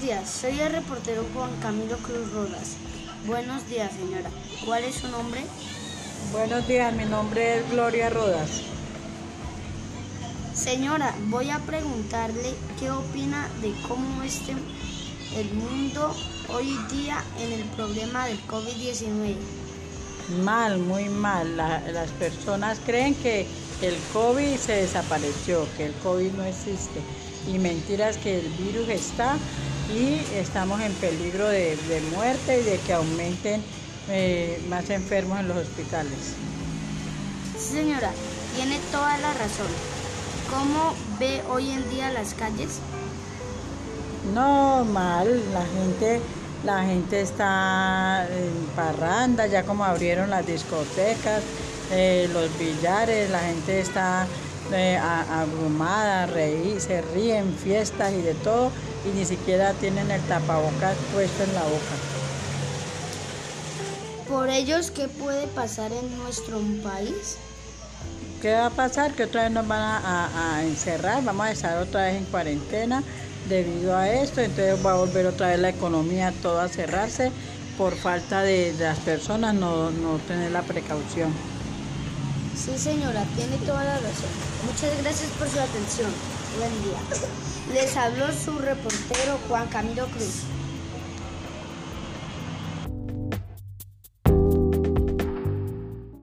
días, soy el reportero Juan Camilo Cruz Rodas. Buenos días, señora. ¿Cuál es su nombre? Buenos días, mi nombre es Gloria Rodas. Señora, voy a preguntarle qué opina de cómo está el mundo hoy día en el problema del COVID-19. Mal, muy mal. La- las personas creen que el COVID se desapareció, que el COVID no existe. Y mentiras que el virus está y estamos en peligro de, de muerte y de que aumenten eh, más enfermos en los hospitales. Sí, señora, tiene toda la razón. ¿Cómo ve hoy en día las calles? No, mal, la gente, la gente está en parranda, ya como abrieron las discotecas, eh, los billares, la gente está eh, a- abrumada, reí, se ríen, fiestas y de todo, y ni siquiera tienen el tapabocas puesto en la boca. Por ellos, ¿qué puede pasar en nuestro país? ¿Qué va a pasar? Que otra vez nos van a, a- a encerrar, vamos a estar otra vez en cuarentena debido a esto, entonces va a volver otra vez la economía todo a cerrarse por falta de, de las personas no, no tener la precaución. Sí, señora, tiene toda la razón. Muchas gracias por su atención. Buen día. Les habló su reportero Juan Camilo Cruz.